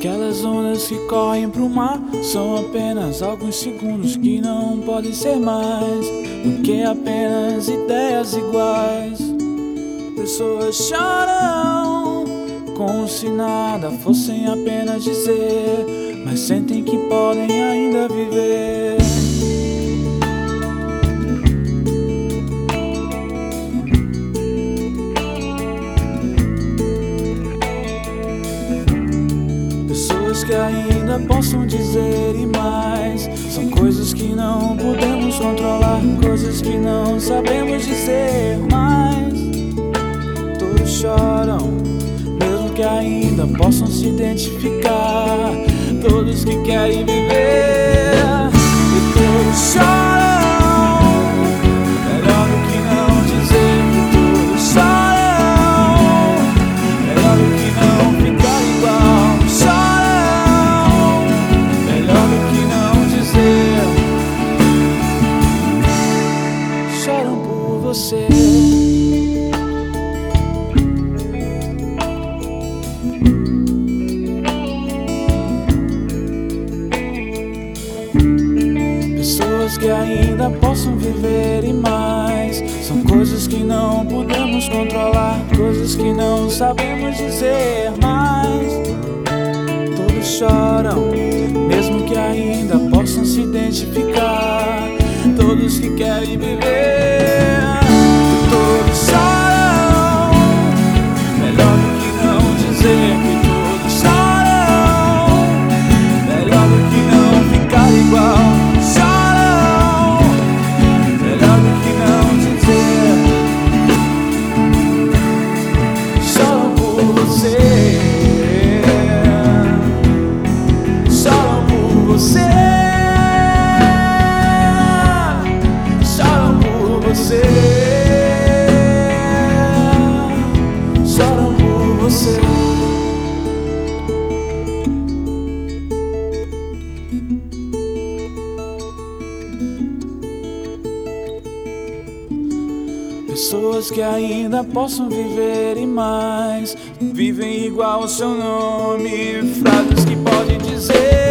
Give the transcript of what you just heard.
Rios que correm pro mar são apenas alguns segundos que não podem ser mais do que apenas ideias iguais. Pessoas choram como se nada fossem apenas dizer, mas sentem que podem ainda viver. Que ainda possam dizer e mais. São coisas que não podemos controlar, coisas que não sabemos dizer mais. Todos choram, mesmo que ainda possam se identificar. Todos que querem viver, e todos choram. Que ainda possam viver e mais. São coisas que não podemos controlar, coisas que não sabemos dizer mais. Todos choram, mesmo que ainda possam se identificar. Todos que querem viver, Pessoas que ainda possam viver e mais. Vivem igual ao seu nome Frases que podem dizer